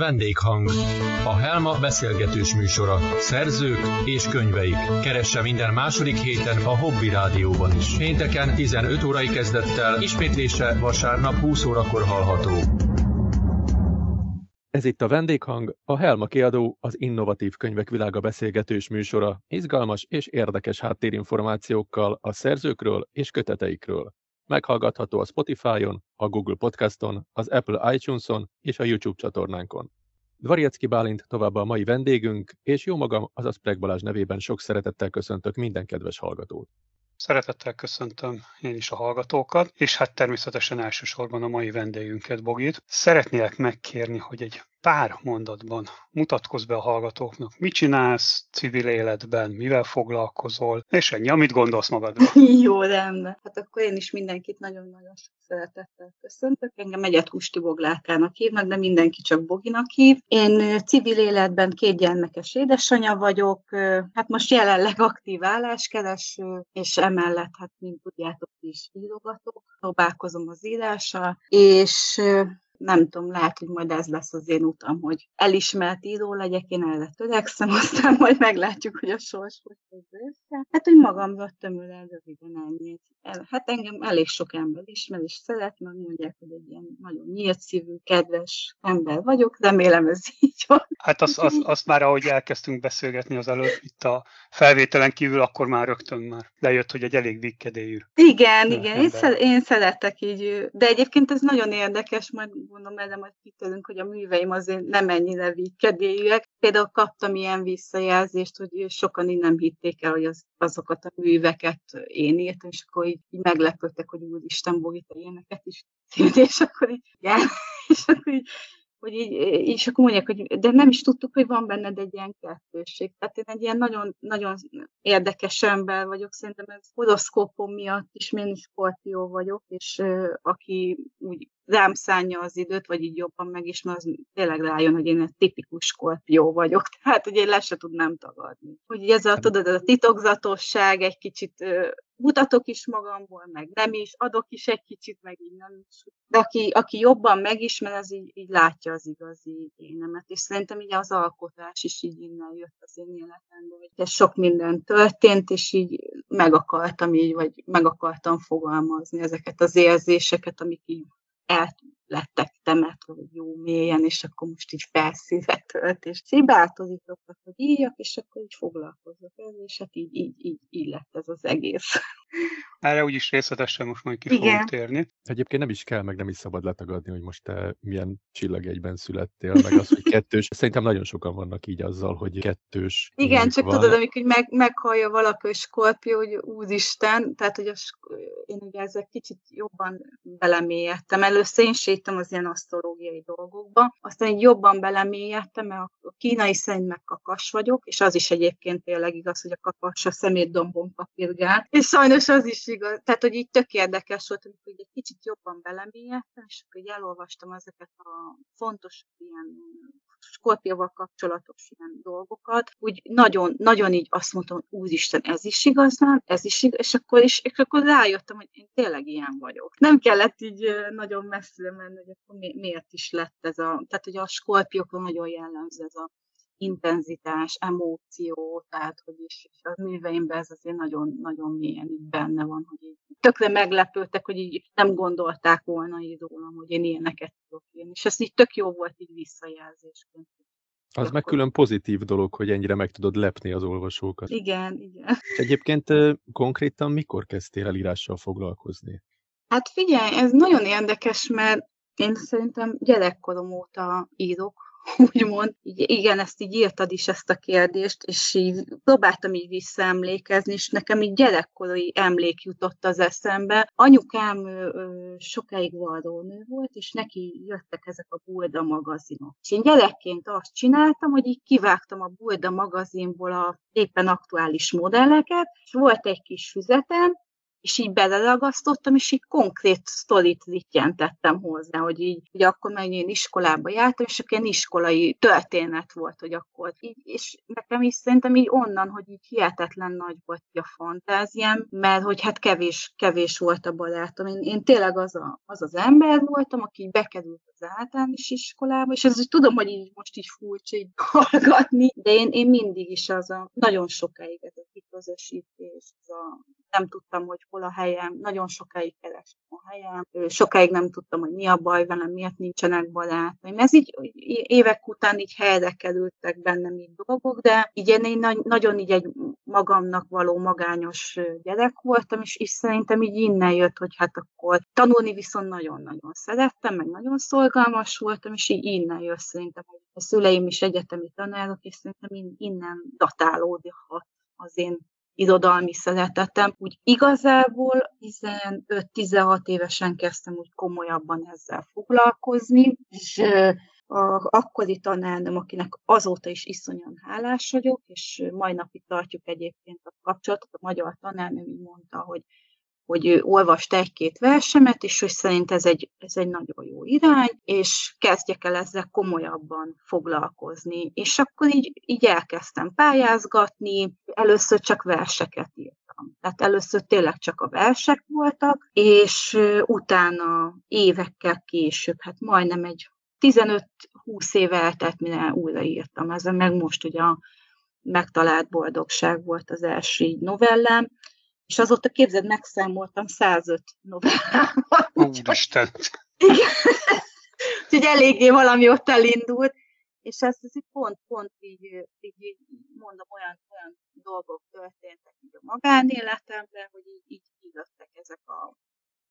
Vendéghang. A Helma beszélgetős műsora. Szerzők és könyveik. Keresse minden második héten a Hobby Rádióban is. Pénteken 15 órai kezdettel, ismétlése vasárnap 20 órakor hallható. Ez itt a Vendéghang, a Helma kiadó, az innovatív könyvek világa beszélgetős műsora, izgalmas és érdekes háttérinformációkkal a szerzőkről és köteteikről. Meghallgatható a Spotify-on, a Google Podcaston, az Apple iTunes-on és a YouTube csatornánkon. Dvarjecki Bálint továbbá a mai vendégünk, és jó magam, azaz Preg Balázs nevében sok szeretettel köszöntök minden kedves hallgatót. Szeretettel köszöntöm én is a hallgatókat, és hát természetesen elsősorban a mai vendégünket, Bogit. Szeretnélek megkérni, hogy egy pár mondatban mutatkozz be a hallgatóknak, mit csinálsz civil életben, mivel foglalkozol, és ennyi, amit gondolsz magadról. Jó, rendben. Hát akkor én is mindenkit nagyon-nagyon sok szeretettel köszöntök. Engem Egyet Husti Boglákának hívnak, de mindenki csak Boginak hív. Én civil életben két gyermekes édesanyja vagyok, hát most jelenleg aktív álláskereső, és emellett, hát mint tudjátok, is írogatok, próbálkozom az írással, és nem tudom, lehet, hogy majd ez lesz az én utam, hogy elismert író legyek, én erre törekszem, aztán majd meglátjuk, hogy a sors hogy össze. Hát, hogy magamra tömül röviden ennyi. Hát engem elég sok ember ismer és szeret, mert mondják, hogy egy ilyen nagyon nyílt szívű, kedves ember vagyok, remélem ez így van. Hát azt, azt, azt már, ahogy elkezdtünk beszélgetni az előtt, itt a felvételen kívül, akkor már rögtön már lejött, hogy egy elég vikkedélyű. Igen, igen, én, szer- én szeretek így, de egyébként ez nagyon érdekes, majd mondom, erre majd kitérünk, hogy a műveim azért nem ennyire vígkedélyűek. Például kaptam ilyen visszajelzést, hogy sokan így nem hitték el, hogy az, azokat a műveket én írtam, és akkor így, így meglepődtek, hogy úristen, Bogi, te ilyeneket is és akkor így, igen, és akkor így hogy így, és akkor mondják, hogy de nem is tudtuk, hogy van benned egy ilyen kettőség. Tehát én egy ilyen nagyon, nagyon érdekes ember vagyok, szerintem ez horoszkópom miatt is, én is skorpió vagyok, és aki úgy rám szánja az időt, vagy így jobban megismer, az tényleg rájön, hogy én egy tipikus skorpió vagyok, tehát hogy én le se tudnám tagadni. Hogy ez a, tudod, a titokzatosság egy kicsit mutatok is magamból, meg nem is, adok is egy kicsit, meg így nem is. De aki, aki jobban megismer, az így, így látja az igazi énemet, és szerintem így az alkotás is így innen jött az én életemben, hogy sok minden történt, és így meg akartam így, vagy meg akartam fogalmazni ezeket az érzéseket, amik így el lettek temetve, hogy jó mélyen, és akkor most így felszíve tölt, és így bátorítottak, hogy írjak, és akkor így foglalkozok ezzel, és hát így, így, így, így lett ez az egész. Erre úgyis részletesen most majd ki Igen. fogunk térni. Egyébként nem is kell, meg nem is szabad letagadni, hogy most te milyen csillagegyben születtél, meg az, hogy kettős. Szerintem nagyon sokan vannak így azzal, hogy kettős. Igen, csak van. tudod, amikor meg, meghallja valaki a skorpió, hogy úristen, tehát hogy a, én ugye ezzel kicsit jobban belemélyedtem. Először én sétam az ilyen asztrológiai dolgokba, aztán így jobban belemélyedtem, mert a kínai szerint meg kakas vagyok, és az is egyébként tényleg igaz, hogy a kakas a szemétdombon papírgál, és sajnos az is igaz, tehát hogy így tök érdekes volt, amikor egy kicsit jobban belemélyedtem, és akkor így elolvastam ezeket a fontos ilyen Skorpióval kapcsolatos ilyen dolgokat, úgy nagyon, nagyon így azt mondtam, úristen, ez is igazán, ez is igaz, és akkor, is, és akkor rájöttem, hogy én tényleg ilyen vagyok. Nem kellett így nagyon messzire menni, hogy akkor miért is lett ez a, tehát hogy a skorpiókon nagyon jellemző ez a intenzitás, emóció, tehát hogy is, és a műveimben ez azért nagyon-nagyon mélyen így benne van, hogy így tökre meglepődtek, hogy így nem gondolták volna így rólam, hogy én ilyeneket tudok írni. És ez így tök jó volt így visszajelzésként. Az Akkor... meg külön pozitív dolog, hogy ennyire meg tudod lepni az olvasókat. Igen, igen. És egyébként konkrétan mikor kezdtél el írással foglalkozni? Hát figyelj, ez nagyon érdekes, mert én szerintem gyerekkorom óta írok, úgymond. Így, igen, ezt így írtad is ezt a kérdést, és így próbáltam így visszaemlékezni, és nekem így gyerekkori emlék jutott az eszembe. Anyukám ö, sokáig varrónő volt, és neki jöttek ezek a Bulda magazinok. És én gyerekként azt csináltam, hogy így kivágtam a Bulda magazinból a éppen aktuális modelleket, és volt egy kis füzetem, és így beleragasztottam, és így konkrét sztorit ritjentettem hozzá, hogy így, hogy akkor meg én iskolába jártam, és akkor ilyen iskolai történet volt, hogy akkor így, és nekem is szerintem így onnan, hogy így hihetetlen nagy volt a fantáziám, mert hogy hát kevés, kevés volt a barátom. Én, én tényleg az, a, az az ember voltam, aki bekerült az általános iskolába, és ez hogy tudom, hogy így most így furcsa így hallgatni, de én, én mindig is az a nagyon sokáig ez a kiközösítés, ez a nem tudtam, hogy hol a helyem, nagyon sokáig kerestem a helyem, sokáig nem tudtam, hogy mi a baj velem, miért nincsenek barátaim. Ez így évek után így helyre kerültek bennem így dolgok, de így én, én nagyon így egy magamnak való magányos gyerek voltam, és, és szerintem így innen jött, hogy hát akkor tanulni viszont nagyon-nagyon szerettem, meg nagyon szolgalmas voltam, és így innen jött szerintem, hogy a szüleim is egyetemi tanárok, és szerintem innen datálódhat az én irodalmi szeretetem. Úgy igazából 15-16 évesen kezdtem úgy komolyabban ezzel foglalkozni, és a akkori tanárnőm, akinek azóta is iszonyan hálás vagyok, és mai napig tartjuk egyébként a kapcsolatot, a magyar tanárnőm így mondta, hogy hogy ő olvast egy-két versemet, és hogy szerint ez egy, ez egy nagyon jó irány, és kezdjek el ezzel komolyabban foglalkozni. És akkor így, így elkezdtem pályázgatni, először csak verseket írtam. Tehát először tényleg csak a versek voltak, és utána évekkel később, hát majdnem egy 15-20 év eltelt, mire újraírtam ezen, meg most ugye a megtalált boldogság volt az első novellám, és azóta képzeld, megszámoltam 105 novellával. Úristen! Igen. Úgyhogy eléggé valami ott elindult, és ezt, ezt így pont, pont így, így, mondom, olyan, olyan dolgok történtek így a magánéletemben, hogy így, így jöttek ezek, a,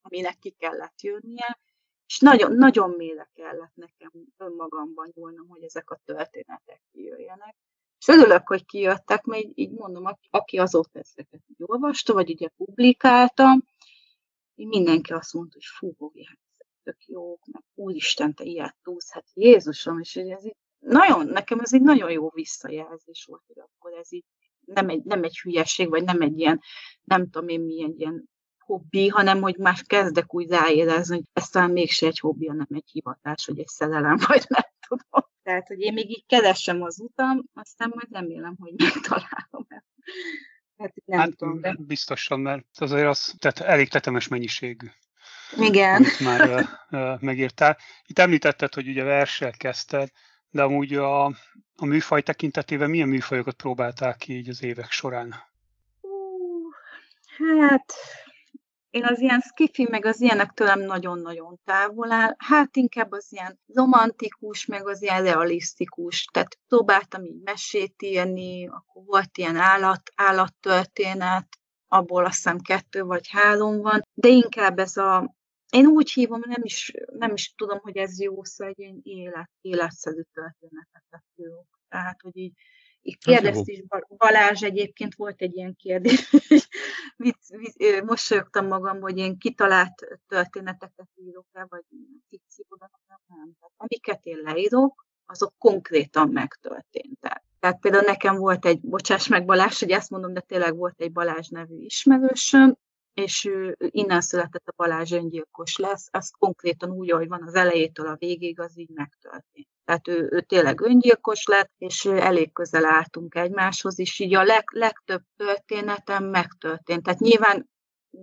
aminek ki kellett jönnie, és nagyon, nagyon mélyre kellett nekem önmagamban nyúlnom, hogy ezek a történetek kijöjjenek. És örülök, hogy kijöttek, mert így, így mondom, aki azóta ezeket így olvasta, vagy ugye publikáltam, mindenki azt mondta, hogy fú, Bogi, hát tök jók, meg úristen, te ilyet tudsz, hát Jézusom, és ez így nagyon, nekem ez egy nagyon jó visszajelzés volt, hogy akkor ez így nem egy, nem egy hülyeség, vagy nem egy ilyen, nem tudom én milyen ilyen hobbi, hanem hogy már kezdek úgy ráérezni, hogy ez talán mégse egy hobbi, hanem egy hivatás, vagy egy szerelem, vagy nem tudom. Tehát, hogy én még így keresem az utam, aztán majd remélem, hogy megtalálom. Hát, nem hát tudom, de... biztosan, mert azért az tehát elég tetemes mennyiségű. Igen. Amit már uh, uh, megírtál. Itt említetted, hogy ugye versel kezdted, de amúgy a, a műfaj tekintetében milyen műfajokat próbálták ki így az évek során? Uh, hát én az ilyen skifi, meg az ilyenek tőlem nagyon-nagyon távol áll. Hát inkább az ilyen romantikus, meg az ilyen realisztikus. Tehát próbáltam így mesét írni, akkor volt ilyen állat, állattörténet, abból azt hiszem kettő vagy három van, de inkább ez a, én úgy hívom, nem is, nem is tudom, hogy ez jó szó, egy ilyen élet, életszerű történetet írok. Tehát, hogy így Kérdezt is Balázs egyébként volt egy ilyen kérdés, hogy mosolyogtam magam, hogy én kitalált történeteket írok-e, vagy fikciódat, nem. Tehát, amiket én leírok, azok konkrétan megtörténtek. Tehát például nekem volt egy, bocsáss meg Balázs, hogy ezt mondom, de tényleg volt egy Balázs nevű ismerősöm, és ő, innen született a Balázs öngyilkos lesz, az konkrétan úgy, ahogy van az elejétől a végig, az így megtörtént. Tehát ő, ő tényleg öngyilkos lett, és elég közel álltunk egymáshoz, és így a leg, legtöbb történetem megtörtént. Tehát nyilván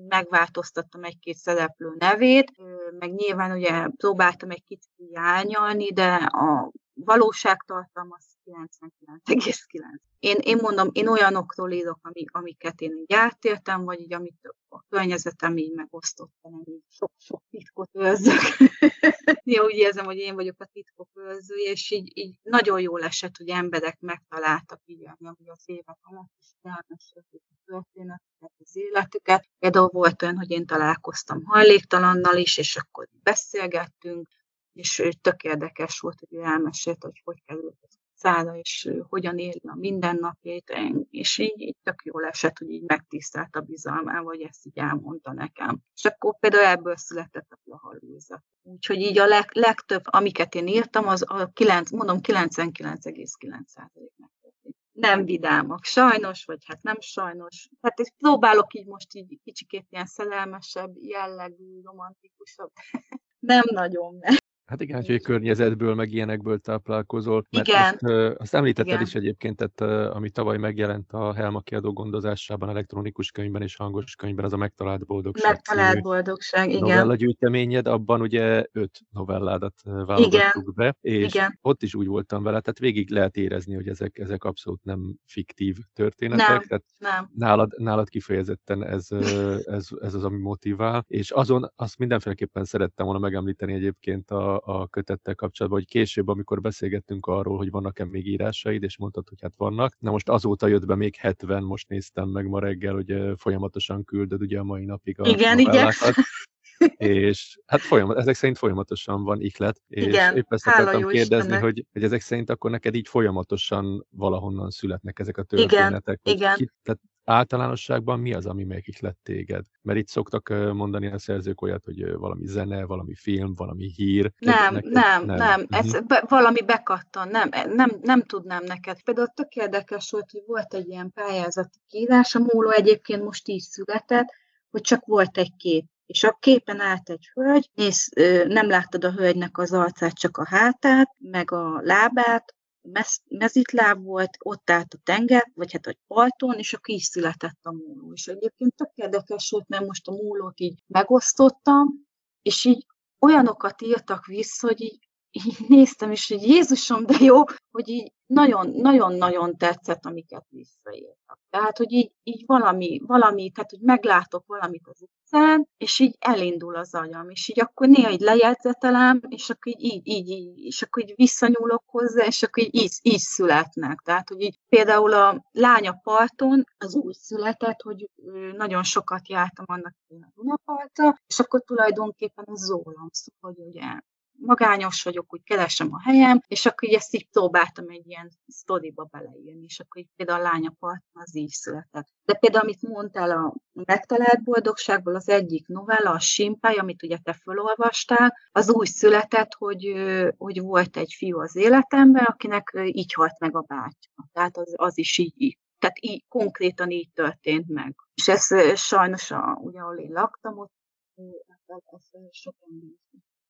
megváltoztattam egy-két szereplő nevét, meg nyilván ugye próbáltam egy kicsit ányalni, de a valóságtartalma 99,9. Én, én mondom, én olyanokról írok, ami, amiket én így átéltem, vagy így, amit a környezetem így megosztottam, így sok-sok titkot őrzök. Én úgy érzem, hogy én vagyok a titkok őrző, és így, így nagyon jól esett, hogy emberek megtaláltak így, ami az évek alatt is elmesélték a történeteket, az életüket. Például volt olyan, hogy én találkoztam hajléktalannal is, és akkor beszélgettünk, és tök érdekes volt, hogy ő elmesélt, hogy hogy került az szára, és hogyan éli a mindennapjait, és így, így tök jól esett, hogy így megtisztelt a bizalmával, hogy ezt így elmondta nekem. És akkor például ebből született a Plahalúza. Úgyhogy így a leg, legtöbb, amiket én írtam, az a 9, mondom 99,9% megtörtént. nem vidámak, sajnos, vagy hát nem sajnos. Hát és próbálok így most így kicsikét ilyen szerelmesebb, jellegű, romantikusabb. nem nagyon meg. Hát igen, hogy környezetből, meg ilyenekből táplálkozol. Mert igen. Azt, azt említetted igen. is egyébként, tehát, ami tavaly megjelent a Helma kiadó gondozásában, elektronikus könyvben és hangos könyvben, az a Megtalált Boldogság. Megtalált Boldogság, igen. Novella gyűjteményed, abban ugye öt novelládat válogattuk be, és igen. ott is úgy voltam vele, tehát végig lehet érezni, hogy ezek, ezek abszolút nem fiktív történetek. Nem, tehát nem. Nálad, nálad kifejezetten ez, ez, ez az, ami motivál, és azon azt mindenféleképpen szerettem volna megemlíteni egyébként a, a, kötettel kapcsolatban, hogy később, amikor beszélgettünk arról, hogy vannak-e még írásaid, és mondtad, hogy hát vannak. Na most azóta jött be még 70, most néztem meg ma reggel, hogy folyamatosan küldöd ugye a mai napig a Igen, igen. és hát folyamat, ezek szerint folyamatosan van ihlet, és Igen, épp ezt akartam kérdezni, hogy, hogy ezek szerint akkor neked így folyamatosan valahonnan születnek ezek a történetek. Igen, igen. Ki, tehát általánosságban mi az, ami megihlett téged? Mert itt szoktak mondani a szerzők olyat, hogy valami zene, valami film, valami hír. Nem, neked, nem, nem, nem. Ez uh-huh. be, valami bekattan, nem, e, nem, nem tudnám neked. Például tök érdekes volt, hogy volt egy ilyen pályázati kiírás, a móló egyébként most így született, hogy csak volt egy kép. És a képen állt egy hölgy, néz, nem láttad a hölgynek az arcát, csak a hátát, meg a lábát, mez, mezitláb volt, ott állt a tenger, vagy hát egy parton, és akkor így született a móló. És egyébként tök érdekes volt, mert most a mólót így megosztottam, és így olyanokat írtak vissza, hogy így, így néztem, és hogy Jézusom, de jó, hogy így nagyon-nagyon tetszett, amiket visszaírtak. Tehát, hogy így, így valami, valami, tehát, hogy meglátok valamit az utcán, és így elindul az agyam, és így akkor néha így lejegyzetelem, és akkor így, így, így, így és akkor így visszanyúlok hozzá, és akkor így, így, így születnek. Tehát, hogy így például a lánya parton az úgy született, hogy nagyon sokat jártam annak a Dunapartra, és akkor tulajdonképpen az zólam szó, hogy ugye magányos vagyok, úgy keresem a helyem, és akkor így ezt így próbáltam egy ilyen sztoriba beleírni, és akkor így például a lányapart az így született. De például, amit mondtál a megtalált boldogságból, az egyik novella, a Simpály, amit ugye te felolvastál, az úgy született, hogy, hogy volt egy fiú az életemben, akinek így halt meg a bátyja. Tehát az, az is így, tehát így, konkrétan így történt meg. És ez sajnos, a, ugye ahol én laktam, ott ez, ez sokan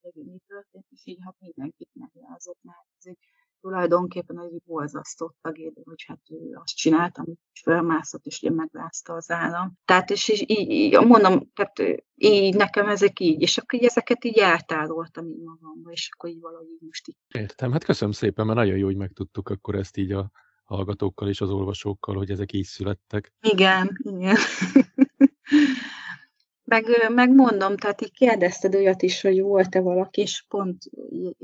hogy mi történt, és így hát mindenkit meglázott, mert ez egy tulajdonképpen egy borzasztott tragédia, hogy hát ő azt csinált, amit felmászott, és ugye megrázta az állam. Tehát, és, így, így, mondom, tehát így nekem ezek így, és akkor így ezeket így eltároltam így magamban, és akkor így valahogy így most így. Értem, hát köszönöm szépen, mert nagyon jó, hogy megtudtuk akkor ezt így a hallgatókkal és az olvasókkal, hogy ezek így születtek. Igen, igen. Meg, megmondom, tehát így kérdezted olyat is, hogy volt-e valaki, és pont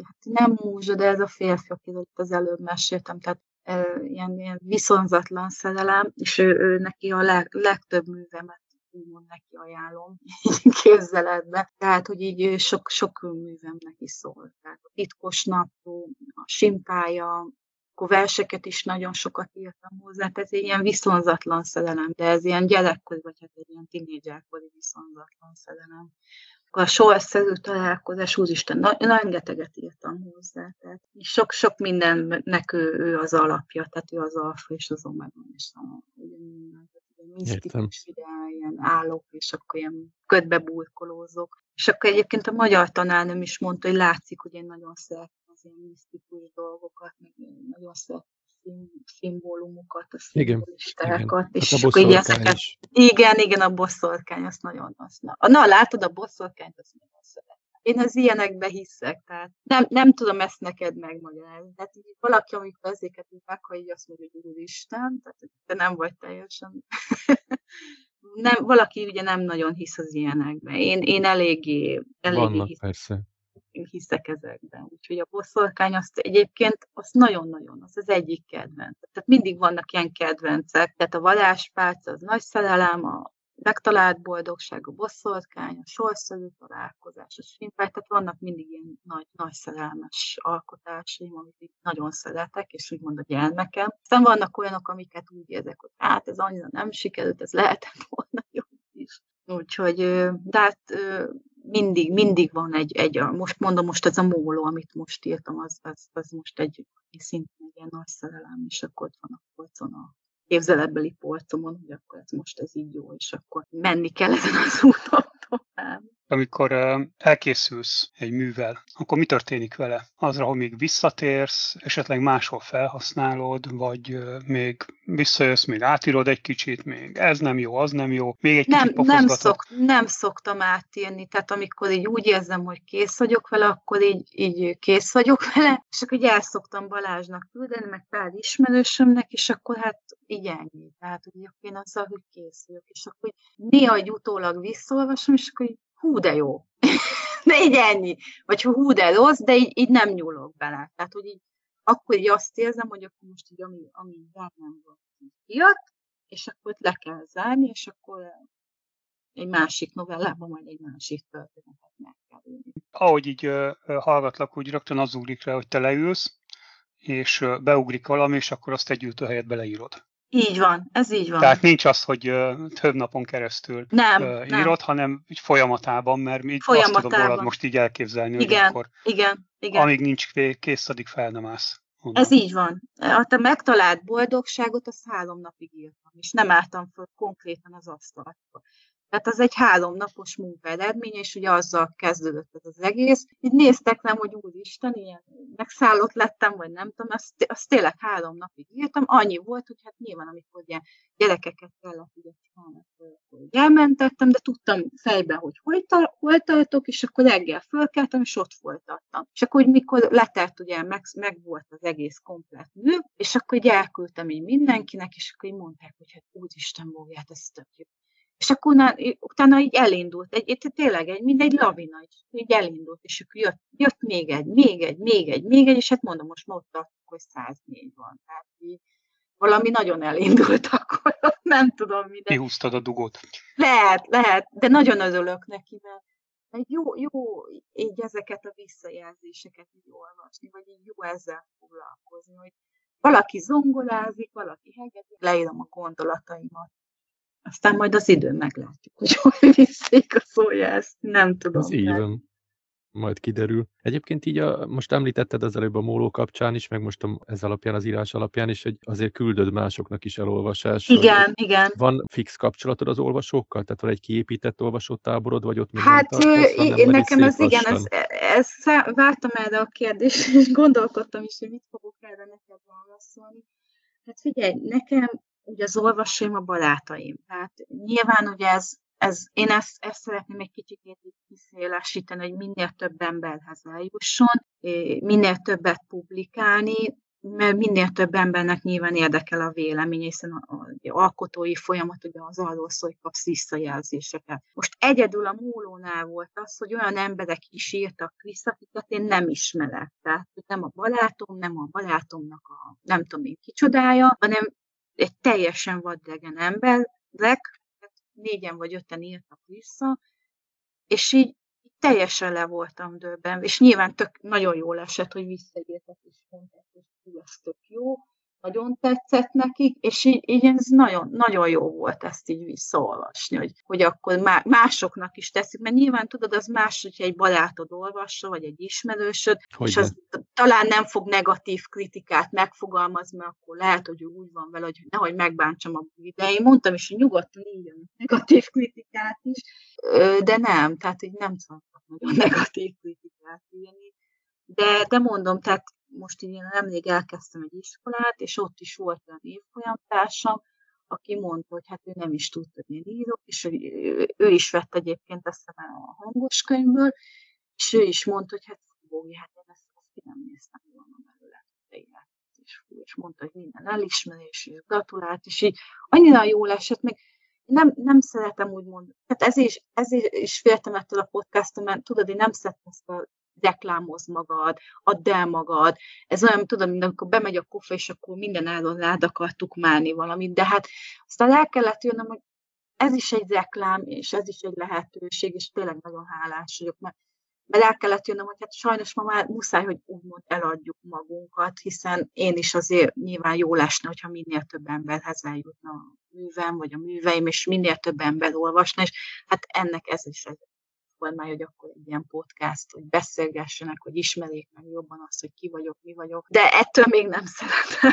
hát nem múzsa, de ez a férfi, akit az előbb meséltem, tehát e, ilyen, ilyen viszonzatlan szerelem, és ő, ő neki a leg, legtöbb művemet úgymond neki ajánlom képzeletbe. Tehát, hogy így sok, sok művem neki szól. Tehát a titkos napló, a simpája, akkor verseket is nagyon sokat írtam hozzá, tehát egy ilyen viszonzatlan szerelem, de ez ilyen gyerekkori, vagy hát egy ilyen tinédzserkori viszonzatlan szerelem. Akkor a sorszerű találkozás, úristen, na, rengeteget írtam hozzá. Tehát sok-sok mindennek ő, ő, az alapja, tehát ő az alfa és az omega, és a, minden. Misztikus ilyen állok, és akkor ilyen ködbe burkolózok. És akkor egyébként a magyar tanárnőm is mondta, hogy látszik, hogy én nagyon szeretem az ilyen misztikus dolgokat, meg nagyon szép szimbólumokat, a szimbolistákat, és hát akkor így ezeket, is. igen, igen, a bosszorkány, azt nagyon, azt, na, látod, a bosszorkányt, azt nagyon szeretem. Én az ilyenekbe hiszek, tehát nem, nem tudom ezt neked megmagyarázni. Tehát így valaki, amikor ezeket így meghallja, azt mondja, hogy Úristen, tehát te nem vagy teljesen nem, valaki ugye nem nagyon hisz az ilyenekbe. Én, én eléggé, eléggé Vannak, hiszem. persze hiszek ezekben. Úgyhogy a bosszorkány azt egyébként az nagyon-nagyon, az az egyik kedvenc. Tehát mindig vannak ilyen kedvencek. Tehát a valáspálca az nagy szerelem, a megtalált boldogság, a bosszorkány, a sorszerű találkozás, a simpály, tehát vannak mindig ilyen nagy, nagy szerelmes alkotásaim, amit nagyon szeretek, és úgymond a gyermekem. Aztán vannak olyanok, amiket úgy érzek, hogy hát ez annyira nem sikerült, ez lehetett volna jobb is. Úgyhogy, de hát mindig, mindig van egy, egy most mondom, most ez a móló, amit most írtam, az, az, az most egy szintén ilyen nagy szerelem, és akkor ott van a polcon a képzeletbeli polcomon, hogy akkor ez most ez így jó, és akkor menni kell ezen az úton tovább amikor elkészülsz egy művel, akkor mi történik vele? Azra, hogy még visszatérsz, esetleg máshol felhasználod, vagy még visszajössz, még átírod egy kicsit, még ez nem jó, az nem jó, még egy nem, kicsit nem, szok, nem szoktam átírni, tehát amikor így úgy érzem, hogy kész vagyok vele, akkor így, így kész vagyok vele, és akkor így el szoktam Balázsnak küldeni, meg pár ismerősömnek, és akkor hát így ennyi. Tehát, hogy én azzal, hogy kész vagyok, és akkor néha egy utólag visszaolvasom, és akkor így hú, de jó. de így ennyi. Vagy hú, de rossz, de így, így nem nyúlok bele. Tehát, hogy így akkor így azt érzem, hogy akkor most így, ami, ami bennem volt, jött, és akkor le kell zárni, és akkor egy másik novellában, majd egy másik történetet meg kell írni. Ahogy így uh, hallgatlak, úgy rögtön az ugrik rá, hogy te leülsz, és beugrik valami, és akkor azt egy helyet beleírod. Így van, ez így van. Tehát nincs az, hogy uh, több napon keresztül nem, uh, írod, nem. hanem így folyamatában, mert így folyamatában. azt tudom rólad most így elképzelni, igen, hogy akkor igen, igen. amíg nincs kész, addig fel nem állsz. Ez így van. A te megtalált boldogságot, az három napig írtam, és nem álltam föl konkrétan az asztalra. Tehát az egy háromnapos munka eredménye, és ugye azzal kezdődött ez az egész. Így néztek nem, hogy úristen, ilyen megszállott lettem, vagy nem tudom, azt, azt tényleg három napig írtam. Annyi volt, hogy hát nyilván, amikor ugye gyerekeket kellett ugye hogy elmentettem, de tudtam fejben, hogy hol, tar- hol tartok, és akkor reggel fölkeltem, és ott folytattam. És akkor, hogy mikor letelt, ugye meg, meg volt az egész komplet mű, és akkor így elküldtem így mindenkinek, és akkor így mondták, hogy hát úristen, hát ez tök jó. És akkor utána így elindult, egy, egy, tényleg egy, mint egy lavina, és így elindult, és akkor jött, jött még egy, még egy, még egy, még egy, és hát mondom, most ma ott tartok, hogy 104 van. Tehát így valami nagyon elindult akkor, nem tudom mi. De... Kihúztad a dugót. Lehet, lehet, de nagyon örülök neki, mert egy jó, jó így ezeket a visszajelzéseket így olvasni, vagy így jó ezzel foglalkozni, hogy valaki zongorázik, valaki hegedű, leírom a gondolataimat, aztán majd az idő meglátjuk, hogy hogy visszaigazolja ezt, nem tudom. Ez így van. Majd kiderül. Egyébként így a, most említetted az előbb a móló kapcsán is, meg most a, ez alapján, az írás alapján is, hogy azért küldöd másoknak is elolvasás. Igen, igen. Van fix kapcsolatod az olvasókkal? Tehát van egy kiépített olvasótáborod, vagy ott Hát tartasz, én, nekem ez igen, ez, ez, vártam erre a kérdést, és gondolkodtam is, hogy mit fogok erre neked válaszolni. Hát figyelj, nekem ugye az olvasóim a barátaim. Tehát nyilván ugye ez, ez én ezt, ezt szeretném egy kicsit kiszélesíteni, hogy minél több emberhez eljusson, minél többet publikálni, mert minél több embernek nyilván érdekel a vélemény, hiszen a, a, a alkotói folyamat ugye az arról szól, hogy kapsz visszajelzéseket. Most egyedül a múlónál volt az, hogy olyan emberek is írtak vissza, akiket én nem ismerek. Tehát nem a barátom, nem a barátomnak a nem tudom én kicsodája, hanem egy teljesen vadidegen emberek, négyen vagy öten írtak vissza, és így teljesen le voltam döbben, és nyilván tök, nagyon jól esett, hogy visszaírtak, és mondták, hogy ez tök jó, nagyon tetszett nekik, és így, így ez nagyon, nagyon jó volt ezt így visszaolvasni, hogy, hogy akkor másoknak is teszik, mert nyilván tudod, az más, hogyha egy barátod olvassa, vagy egy ismerősöd, hogy és az talán nem fog negatív kritikát megfogalmazni, mert akkor lehet, hogy úgy van vele, hogy nehogy megbántsam a de én mondtam is, hogy nyugodtan írjon negatív kritikát is, de nem, tehát így nem szoktak nagyon negatív kritikát írni. De, de mondom, tehát most így én nemrég elkezdtem egy iskolát, és ott is volt olyan évfolyamtársam, aki mondta, hogy hát ő nem is tudta, hogy én írok, és hogy ő is vett egyébként ezt a hangos könyvből, és ő is mondta, hogy hát Bogi, hát én ezt, ezt nem néztem volna belőle, és, és mondta, hogy minden elismerés, és gratulált, és így annyira jól esett, meg nem, nem szeretem úgy mondani. Tehát ezért ezért is féltem ettől a podcaston, mert tudod, én nem szeretem ezt a reklámoz magad, add el magad. Ez olyan, tudom, mint amikor bemegy a kofa, és akkor minden áron rád akartuk málni valamit, de hát aztán el kellett jönnöm, hogy ez is egy reklám, és ez is egy lehetőség, és tényleg nagyon hálás vagyok, mert, mert el kellett jönnöm, hogy hát sajnos ma már muszáj, hogy úgymond eladjuk magunkat, hiszen én is azért nyilván jó lesne, hogyha minél több emberhez eljutna a művem, vagy a műveim, és minél több ember olvasna, és hát ennek ez is egy formája, hogy akkor egy ilyen podcast, hogy beszélgessenek, hogy ismerjék meg jobban azt, hogy ki vagyok, mi vagyok. De ettől még nem szeretem.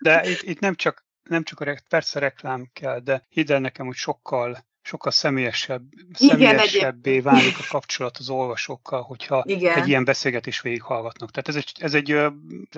De itt, itt nem csak nem csak a persze reklám kell, de hidd el nekem, hogy sokkal sokkal személyesebb, személyesebbé válik a kapcsolat az olvasókkal, hogyha Igen. egy ilyen beszélgetés végighallgatnak. Tehát ez egy, ez egy,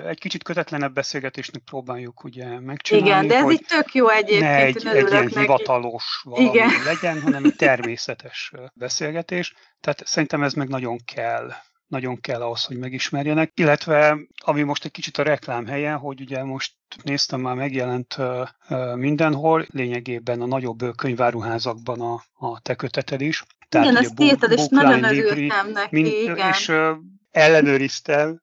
egy kicsit kötetlenebb beszélgetésnek próbáljuk ugye megcsinálni. Igen, de ez így tök jó egyébként. Ne egy, egy ilyen neki. hivatalos valami Igen. legyen, hanem egy természetes beszélgetés. Tehát szerintem ez meg nagyon kell nagyon kell ahhoz, hogy megismerjenek. Illetve, ami most egy kicsit a reklám helye, hogy ugye most néztem már megjelent mindenhol, lényegében a nagyobb könyváruházakban a, a te köteted is. Tehát igen, ezt írtad, és nagyon örültem neki, mind, igen. És ellenőriztem,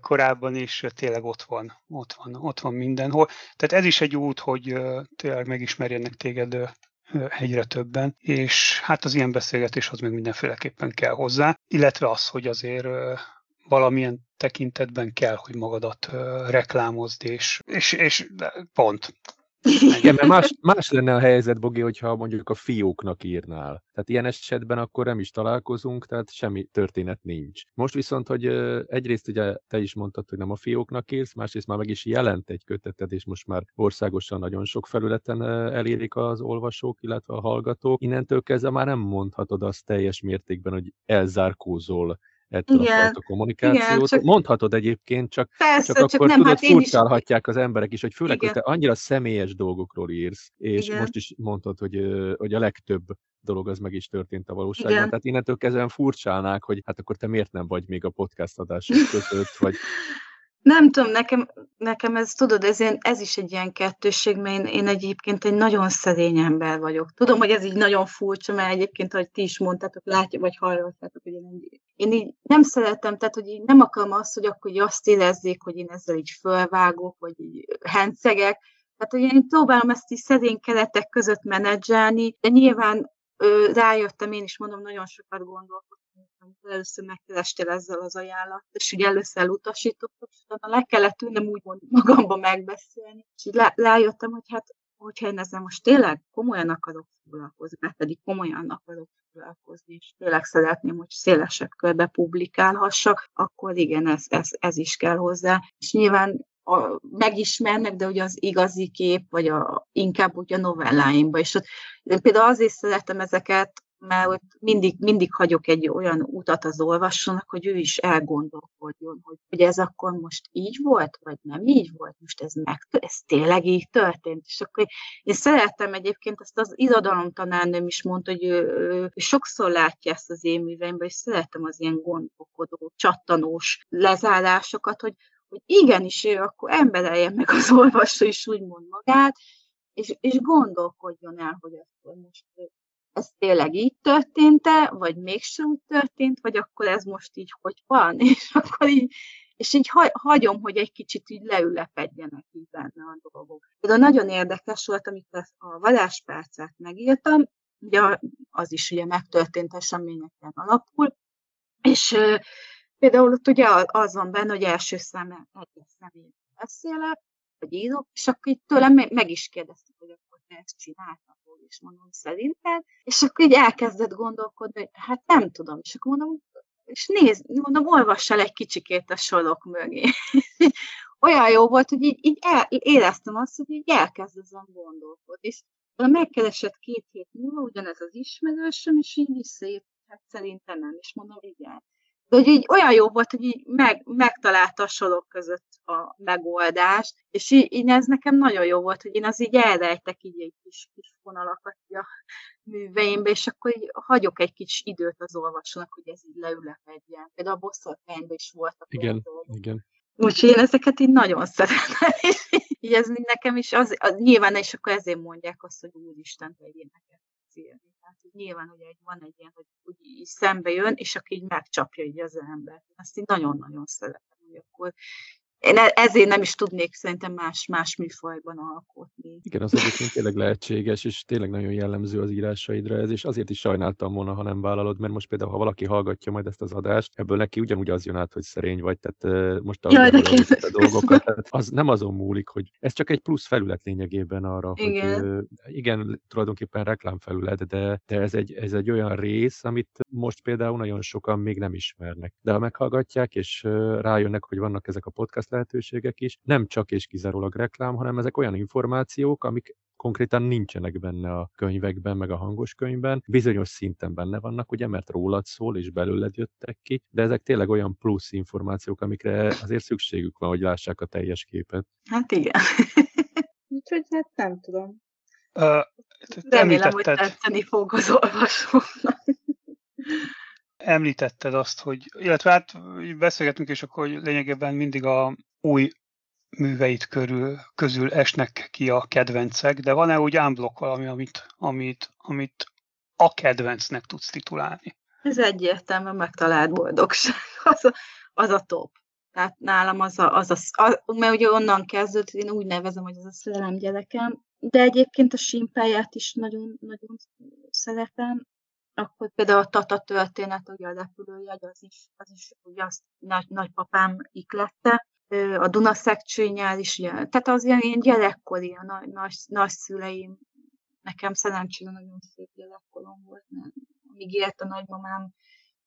korábban is tényleg ott van, ott van, ott van mindenhol. Tehát ez is egy út, hogy tényleg megismerjenek téged egyre többen, és hát az ilyen beszélgetés az még mindenféleképpen kell hozzá, illetve az, hogy azért valamilyen tekintetben kell, hogy magadat reklámozd, és, és, és pont. Igen, mert más, más lenne a helyzet, Bogi, hogyha mondjuk a fióknak írnál. Tehát ilyen esetben akkor nem is találkozunk, tehát semmi történet nincs. Most viszont, hogy egyrészt ugye te is mondtad, hogy nem a fióknak írsz, másrészt már meg is jelent egy köteted, és most már országosan nagyon sok felületen elérik az olvasók, illetve a hallgatók. Innentől kezdve már nem mondhatod azt teljes mértékben, hogy elzárkózol ettől igen, a fajta kommunikációt. Igen, csak... Mondhatod egyébként, csak, Persze, csak, csak akkor nem, tudod, hát furcsálhatják is... az emberek is, hogy főleg, igen. hogy te annyira személyes dolgokról írsz, és igen. most is mondtad, hogy, hogy a legtöbb dolog az meg is történt a valóságban. Igen. Tehát innentől kezdve furcsálnák, hogy hát akkor te miért nem vagy még a podcast adások között, vagy nem tudom, nekem, nekem ez, tudod, ez, ilyen, ez is egy ilyen kettőség, mert én, én egyébként egy nagyon szerény ember vagyok. Tudom, hogy ez így nagyon furcsa, mert egyébként, ahogy ti is mondtátok, látja, vagy hallottátok, hogy én, egy, én így nem szeretem, tehát, hogy így nem akarom azt, hogy akkor így azt érezzék, hogy én ezzel így fölvágok, vagy így hencegek. Tehát, hogy én próbálom ezt így szerény keretek között menedzselni, de nyilván ö, rájöttem, én is mondom, nagyon sokat gondolkodtam amikor először megkerestél ezzel az ajánlat, és ugye először elutasítottam, és utána le kellett ülnem úgymond magamba megbeszélni, és így rájöttem, hogy hát, hogyha én ezzel most tényleg komolyan akarok foglalkozni, mert pedig komolyan akarok foglalkozni, és tényleg szeretném, hogy szélesebb körbe publikálhassak, akkor igen, ez, ez, ez is kell hozzá. És nyilván a, megismernek, de ugye az igazi kép, vagy a, inkább úgy a novelláimba. És ott, én például azért szeretem ezeket mert mindig, mindig hagyok egy olyan utat az olvasónak, hogy ő is elgondolkodjon, hogy, hogy ez akkor most így volt, vagy nem így volt, most ez meg, ez tényleg így történt. És akkor én szeretem egyébként, ezt az irodalomtanárnőm is mondta, hogy ő, ő, ő sokszor látja ezt az én műveimben, és szeretem az ilyen gondolkodó, csattanós lezárásokat, hogy, hogy igenis ő akkor emberelje meg az olvasó is úgymond magát, és, és gondolkodjon el, hogy akkor most ez tényleg így történt-e, vagy mégsem úgy történt, vagy akkor ez most így hogy van, és akkor így, és így hagyom, hogy egy kicsit így leülepedjenek így benne a dolgok. Például nagyon érdekes volt, amikor a vadáspárcát megírtam, ugye az is ugye megtörtént eseményeken alapul, és például ott ugye az van benne, hogy első szeme egyes személyben beszélek, vagy írok, és akkor itt tőlem meg is kérdeztek, hogy te ezt csináltam is mondom szerinted, és akkor így elkezdett gondolkodni, hogy hát nem tudom, és akkor mondom, és nézd, mondom, olvass el egy kicsikét a sorok mögé. Olyan jó volt, hogy így, így el, éreztem azt, hogy így elkezd ezen gondolkodni. És megkeresett két hét múlva ugyanez az ismerősöm, és így visszaírt, hát szerintem nem, és mondom, igen. De hogy így olyan jó volt, hogy így meg, megtalálta a sorok között a megoldást, és így, így ez nekem nagyon jó volt, hogy én az így elrejtek így egy kis, kis vonalakat a műveimbe, és akkor így hagyok egy kis időt az olvasónak, hogy ez így leülepedjen. Például a bosszorkányban is voltak. Igen, igen. Úgyhogy én ezeket így nagyon szeretem, és így ez nekem is, az, az, nyilván, és akkor ezért mondják azt, hogy úristen, te ilyeneket célni. Tehát hogy nyilván egy, van egy ilyen, hogy úgy így szembe jön, és akkor így megcsapja így az ember. Ezt így nagyon-nagyon szeretem, hogy akkor én e-, ezért nem is tudnék szerintem más, más műfajban alkotni. Igen, az egyébként tényleg lehetséges, és tényleg nagyon jellemző az írásaidra ez, és azért is sajnáltam volna, ha nem vállalod, mert most például, ha valaki hallgatja majd ezt az adást, ebből neki ugyanúgy az jön át, hogy szerény vagy, tehát most Jaj, de a dolgokat, tehát az nem azon múlik, hogy ez csak egy plusz felület lényegében arra, igen. hogy igen, tulajdonképpen reklámfelület, de, de ez, egy, ez egy olyan rész, amit most például nagyon sokan még nem ismernek. De ha meghallgatják, és rájönnek, hogy vannak ezek a podcast lehetőségek is, nem csak és kizárólag reklám, hanem ezek olyan információk, amik konkrétan nincsenek benne a könyvekben, meg a hangos könyvben. Bizonyos szinten benne vannak, ugye, mert rólad szól, és belőled jöttek ki, de ezek tényleg olyan plusz információk, amikre azért szükségük van, hogy lássák a teljes képet. Hát igen. Úgyhogy hát nem tudom. Uh, Remélem, hogy tetszeni fog az olvasóknak. Említetted azt, hogy, illetve hát beszélgetünk, és akkor lényegében mindig a új műveit körül, közül esnek ki a kedvencek, de van-e úgy unblock valami, amit, amit, amit a kedvencnek tudsz titulálni? Ez egyértelmű megtalált boldogság. Az a, az a top. Tehát nálam az a, az a, a mert ugye onnan kezdődött, én úgy nevezem, hogy az a szerelem gyerekem, de egyébként a simpáját is nagyon, nagyon szeretem. Akkor például a Tata történet, ugye a repülőjegy, az is, az is ugye az nagy, nagypapám iklette, a Dunaszekcsőnyel is, ugye, tehát az ilyen, ilyen gyerekkori, a nagy, nagy, nagyszüleim, nekem szerencsére nagyon szép gyerekkorom volt, mert amíg élt a nagymamám,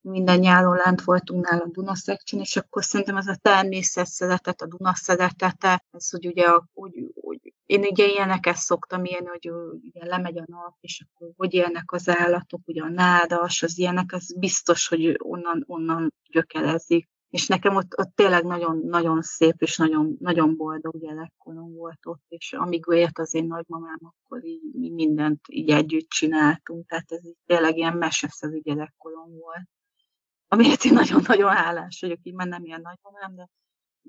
minden nyáron lent voltunk nála a Dunaszekcsön, és akkor szerintem ez a természet szeretet, a Duna szeretete, ez, hogy ugye, úgy, úgy, én ugye ilyeneket szoktam ilyen, hogy ugye lemegy a nap, és akkor hogy élnek az állatok, ugye a nádas, az ilyenek, az biztos, hogy onnan, onnan gyökerezik és nekem ott, ott tényleg nagyon, nagyon szép és nagyon, nagyon boldog gyerekkorom volt ott, és amíg élt az én nagymamám, akkor így mi mindent így együtt csináltunk, tehát ez így tényleg ilyen meseszerű gyerekkorom volt. Amiért én nagyon-nagyon hálás vagyok, így már nem ilyen nagymamám, de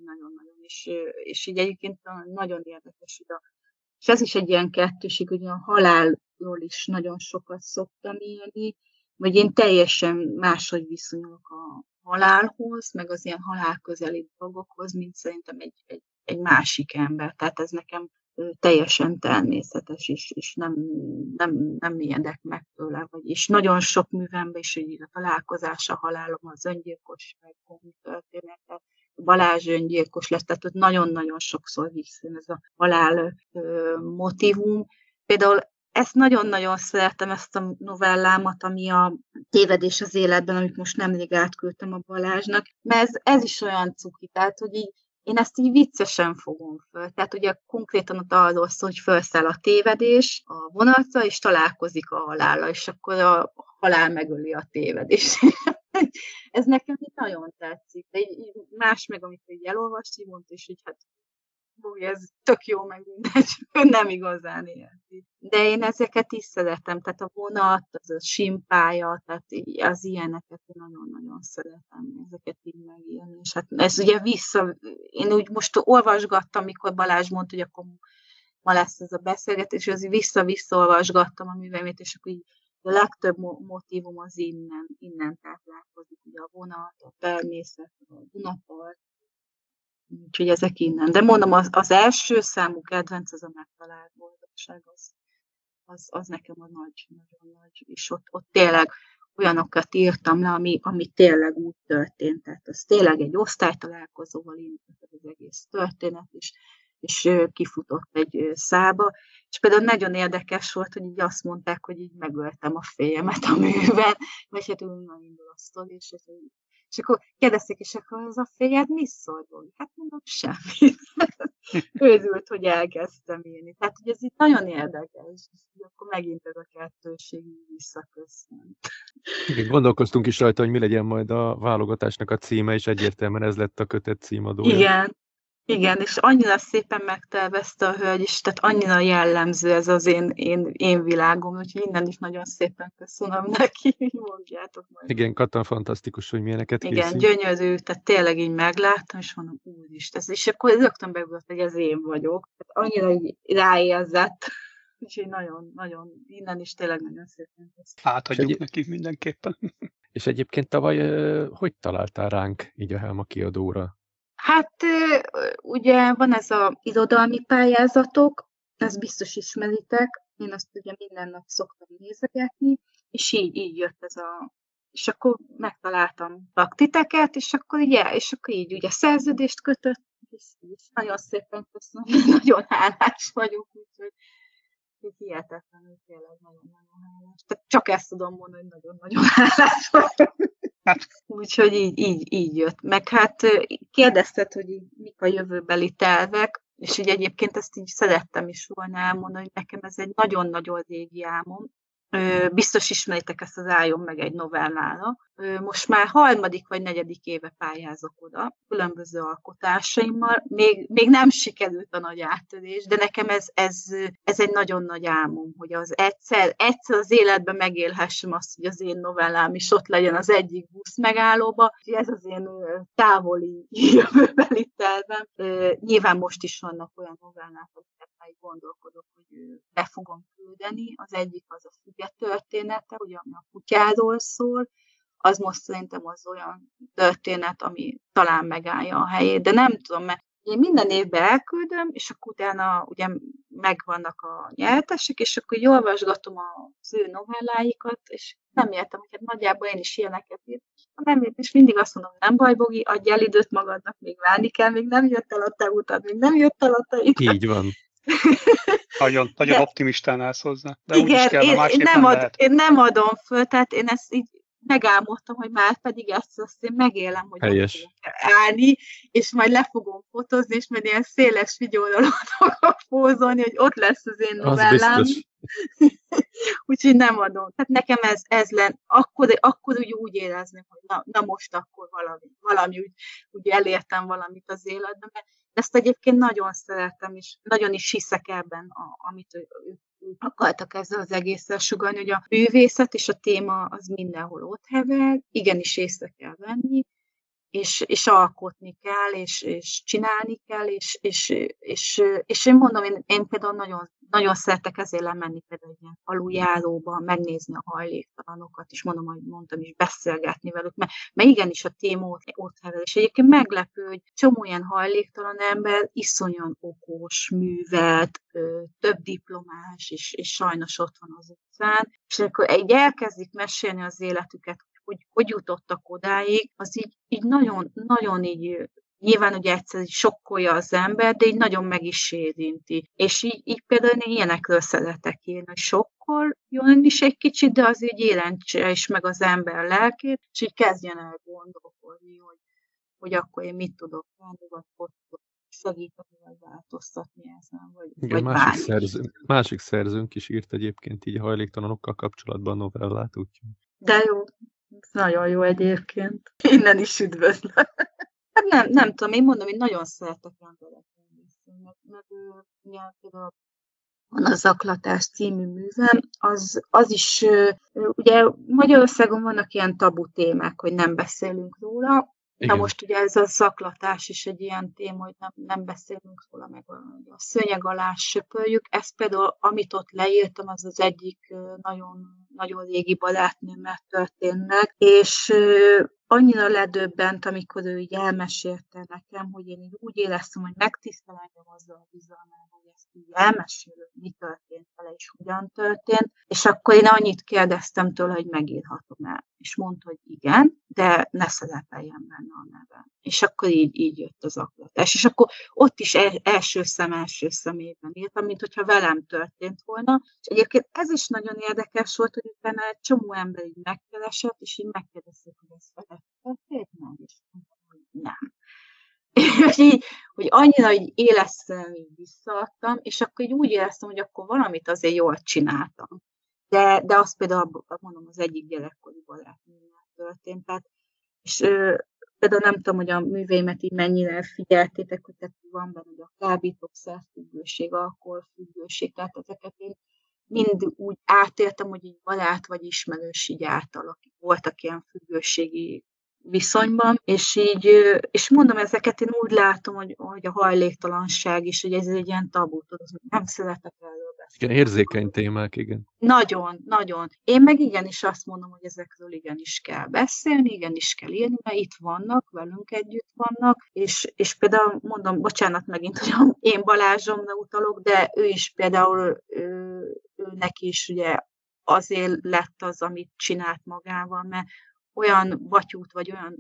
nagyon-nagyon, és, és így egyébként nagyon érdekes ide. És ez is egy ilyen kettőség, hogy a halálról is nagyon sokat szoktam élni, vagy én teljesen máshogy viszonyulok a, halálhoz, meg az ilyen halálközeli dolgokhoz, mint szerintem egy, egy, egy másik ember. Tehát ez nekem teljesen természetes, és, és nem, nem, nem ijedek meg tőle. Vagy, és nagyon sok művemben is így a találkozás, a halálom, az öngyilkos története, Balázs öngyilkos lett, tehát ott nagyon-nagyon sokszor visszajön ez a halál motivum. Például ezt nagyon-nagyon szeretem, ezt a novellámat, ami a tévedés az életben, amit most nemrég átküldtem a Balázsnak, mert ez, ez is olyan cuki, tehát hogy így én ezt így viccesen fogom föl. Tehát ugye konkrétan ott arról szól, hogy felszáll a tévedés a vonatra, és találkozik a halála, és akkor a halál megöli a tévedés. ez nekem így nagyon tetszik. De így, más meg, amit így elolvast, így mondta, és hogy hát hogy ez tök jó, meg mindegy, nem igazán érti. De én ezeket is szeretem, tehát a vonat, az a simpája, tehát az ilyeneket én nagyon-nagyon szeretem, ezeket így megélni. És hát ez ugye vissza, én úgy most olvasgattam, mikor Balázs mondta, hogy akkor ma lesz ez a beszélgetés, és azért vissza-vissza olvasgattam a művemét, és akkor így a legtöbb motivum az innen, innen táplálkozik, ugye a vonat, a természet, a Dunapart, Úgyhogy ezek innen. De mondom, az, az első számú kedvenc az a megtalált boldogság, az, az, az nekem a nagy, nagyon nagy, és ott, ott tényleg olyanokat írtam le, ami, ami tényleg úgy történt. Tehát az tényleg egy osztálytalálkozóval indult az egész történet, és, és kifutott egy szába. És például nagyon érdekes volt, hogy így azt mondták, hogy így megöltem a fejemet a műben, vagy hát úgy indul a sztori, és ez és akkor kérdezték, és akkor az a férjed mi szól? Hát mondom, semmit. Őzült, hogy elkezdtem írni. Tehát, hogy ez itt nagyon érdekes, és akkor megint ez a kettőség visszaköszön. Igen, gondolkoztunk is rajta, hogy mi legyen majd a válogatásnak a címe, és egyértelműen ez lett a kötet címadója. Igen, igen, és annyira szépen megtervezte a hölgy is, tehát annyira jellemző ez az én, én, én világom, úgyhogy innen is nagyon szépen köszönöm neki, mondjátok majd. Igen, Katan fantasztikus, hogy milyeneket Igen, készít. gyönyörű, tehát tényleg így megláttam, és mondom, úristen, és akkor rögtön beugrott, hogy ez én vagyok. Tehát annyira így ráérzett, úgyhogy nagyon, nagyon, innen is tényleg nagyon szépen köszönöm. Átadjuk egy... neki mindenképpen. És egyébként tavaly hogy találtál ránk így a Helma kiadóra? Hát ugye van ez a irodalmi pályázatok, ezt biztos ismeritek, én azt ugye minden nap szoktam nézegetni, és így, így jött ez a és akkor megtaláltam titeket, és akkor ugye, és akkor így ugye szerződést kötött, és, és nagyon szépen köszönöm, nagyon hálás vagyok, úgyhogy hogy hihetetlenül tényleg nagyon-nagyon hálás. Tehát csak ezt tudom mondani, hogy nagyon-nagyon hálás. Úgyhogy így, így, így jött. Meg hát kérdezted, hogy így, mik a jövőbeli tervek, és így egyébként ezt így szerettem is volna elmondani, hogy nekem ez egy nagyon-nagyon régi álmom, biztos ismeritek ezt az Álljon meg egy novellára. Most már harmadik vagy negyedik éve pályázok oda, különböző alkotásaimmal. Még, még nem sikerült a nagy áttörés, de nekem ez, ez, ez egy nagyon nagy álmom, hogy az egyszer, egyszer az életben megélhessem azt, hogy az én novellám is ott legyen az egyik busz megállóba. Ez az én távoli jövőbeli tervem. Nyilván most is vannak olyan novellák, amiket gondolkodok, hogy be fogom küldeni. Az egyik az a füge története, ugye, ami a kutyáról szól, az most szerintem az olyan történet, ami talán megállja a helyét, de nem tudom, mert én minden évben elküldöm, és akkor utána ugye megvannak a nyertesek, és akkor így olvasgatom az ő novelláikat, és nem értem, hogy hát nagyjából én is ilyeneket írt. Nem ért, és mindig azt mondom, nem baj, Bogi, adj el időt magadnak, még várni kell, még nem jött el a te utad, még nem jött el a te utad. Így van. Nagyon, nagyon de, optimistán állsz hozzá. De igen, kell, én, én, nem ad, én nem adom föl, tehát én ezt így megálmodtam, hogy már pedig ezt azt én megélem, hogy Helyes. állni, és majd le fogom fotózni, és majd ilyen széles videóra fogok pózolni, hogy ott lesz az én novellám. Úgyhogy nem adom. Tehát nekem ez, ez lenne, akkor, akkor úgy, úgy érezni, hogy na, na most akkor valami, valami úgy, úgy elértem valamit az életben, mert ezt egyébként nagyon szeretem, és nagyon is hiszek ebben, a, amit ők akartak ezzel az egésszel sugalni, hogy a művészet és a téma az mindenhol ott hever, igenis észre kell venni, és, és alkotni kell, és, és csinálni kell, és, és, és, és én mondom, én, én például nagyon, nagyon szeretek ezért lemenni például ilyen aluljáróba, megnézni a hajléktalanokat, és mondom, hogy mondtam is, beszélgetni velük, mert, mert igenis a téma ott, ott hevel, és egyébként meglepő, hogy csomó ilyen hajléktalan ember iszonyan okos, művelt, több diplomás, és, és sajnos ott van az utcán, és akkor egy elkezdik mesélni az életüket, hogy hogy jutottak odáig, az így, így nagyon, nagyon így nyilván ugye egyszer sokkolja az ember, de így nagyon meg is érinti. És így, így például én ilyenekről szeretek írni, hogy sokkol jön is egy kicsit, de az így érentse is meg az ember lelkét, és így kezdjen el gondolkodni, hogy, hogy akkor én mit tudok tenni, vagy hogy tudok segíteni, vagy változtatni ezen, vagy, Igen, vagy másik, szerzőnk, másik szerzőnk is írt egyébként így hajléktalanokkal kapcsolatban novellát, úgyhogy. De jó, nagyon jó egyébként. Innen is üdvözlöm. Hát nem, nem tudom, én mondom, én nagyon szeretek emberekkel beszélni, meg, meg például van a Zaklatás című művem, az, az is, ugye Magyarországon vannak ilyen tabu témák, hogy nem beszélünk róla, igen. Na most ugye ez a szaklatás is egy ilyen téma, hogy nem, nem beszélünk róla, meg a, szőnyeg alá söpöljük. Ez például, amit ott leírtam, az az egyik nagyon, nagyon régi barátnőmmel történt meg, és annyira ledöbbent, amikor ő így elmesélte nekem, hogy én így úgy éreztem, hogy megtisztel engem azzal a bizalmával, hogy ezt így elmesélő, mi történt vele, és hogyan történt, és akkor én annyit kérdeztem tőle, hogy megírhatom el. És mondta, hogy igen, de ne szerepeljen benne a neve. És akkor így, így jött az aklatás. És akkor ott is első szem, első szemében írtam, mint hogyha velem történt volna. És egyébként ez is nagyon érdekes volt, hogy utána egy csomó ember így megkeresett, és így megkérdezték, hogy ez vele történt, nem, és mondtam, hogy nem. hogy, így, hogy annyira így élesztően így visszaadtam, és akkor így úgy éreztem, hogy akkor valamit azért jól csináltam. De, de az például, mondom, az egyik gyerekkori barátnőmmel történt. Tehát, és például nem tudom, hogy a műveimet így mennyire figyeltétek, hogy tehát van benne a kábítószerfüggőség, alkoholfüggőség, tehát ezeket én mind úgy átéltem, hogy így barát vagy ismerős így átalakik. Voltak ilyen függőségi viszonyban, és így, és mondom, ezeket én úgy látom, hogy, hogy a hajléktalanság is, hogy ez egy ilyen tabu, tudod, hogy nem szeretek erről Igen, érzékeny témák, igen. Nagyon, nagyon. Én meg igenis azt mondom, hogy ezekről igenis kell beszélni, igenis kell írni, mert itt vannak, velünk együtt vannak, és, és például mondom, bocsánat megint, hogy én Balázsomra utalok, de ő is például, ő, ő neki is ugye azért lett az, amit csinált magával, mert olyan batyút, vagy olyan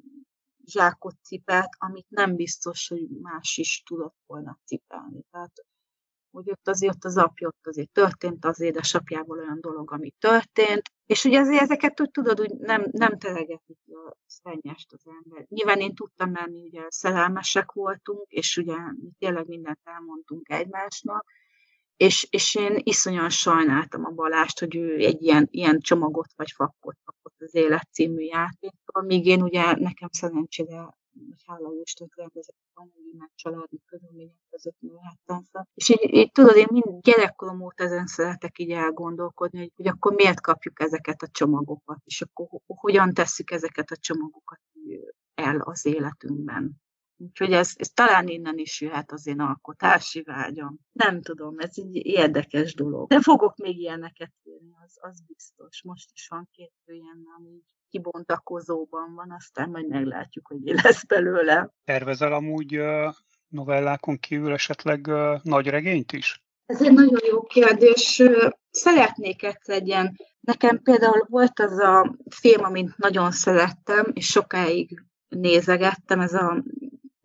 zsákot cipelt, amit nem biztos, hogy más is tudott volna cipelni. Tehát hogy ott azért ott az apja, ott azért történt az édesapjával olyan dolog, ami történt, és ugye azért ezeket úgy tudod, hogy nem, nem telegeti a szennyest az ember. Nyilván én tudtam menni, ugye szerelmesek voltunk, és ugye mi tényleg mindent elmondtunk egymásnak, és, és én iszonyan sajnáltam a Balást, hogy ő egy ilyen, ilyen csomagot vagy fakot kapott az Élet című játéktól, míg én ugye nekem szerencsére hogy hála Isten rendezettem, hogy meg családi körülmények között nőhettem fel. És így, így tudod, én mind gyerekkorom óta ezen szeretek így elgondolkodni, hogy, hogy akkor miért kapjuk ezeket a csomagokat, és akkor hogyan tesszük ezeket a csomagokat el az életünkben. Úgyhogy ez, ez talán innen is jöhet az én alkotási vágyam. Nem tudom, ez egy érdekes dolog. De fogok még ilyeneket írni, az, az biztos. Most is van két ilyen, ami kibontakozóban van, aztán majd meglátjuk, hogy mi lesz belőle. Tervezel amúgy novellákon kívül esetleg nagy regényt is? Ez egy nagyon jó kérdés. Szeretnék egyszer ilyen. Nekem például volt az a film, amit nagyon szerettem, és sokáig nézegettem, ez a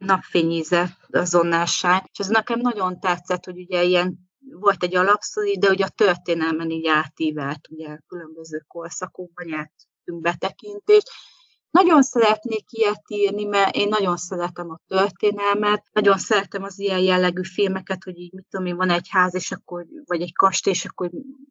napfényíze, azonnálság, és ez nekem nagyon tetszett, hogy ugye ilyen volt egy alapszori, de ugye a történelmen így átívelt, ugye különböző korszakokban nyertünk betekintést, nagyon szeretnék ilyet írni, mert én nagyon szeretem a történelmet, nagyon szeretem az ilyen jellegű filmeket, hogy így mit tudom én, van egy ház, és akkor, vagy egy kastély, és akkor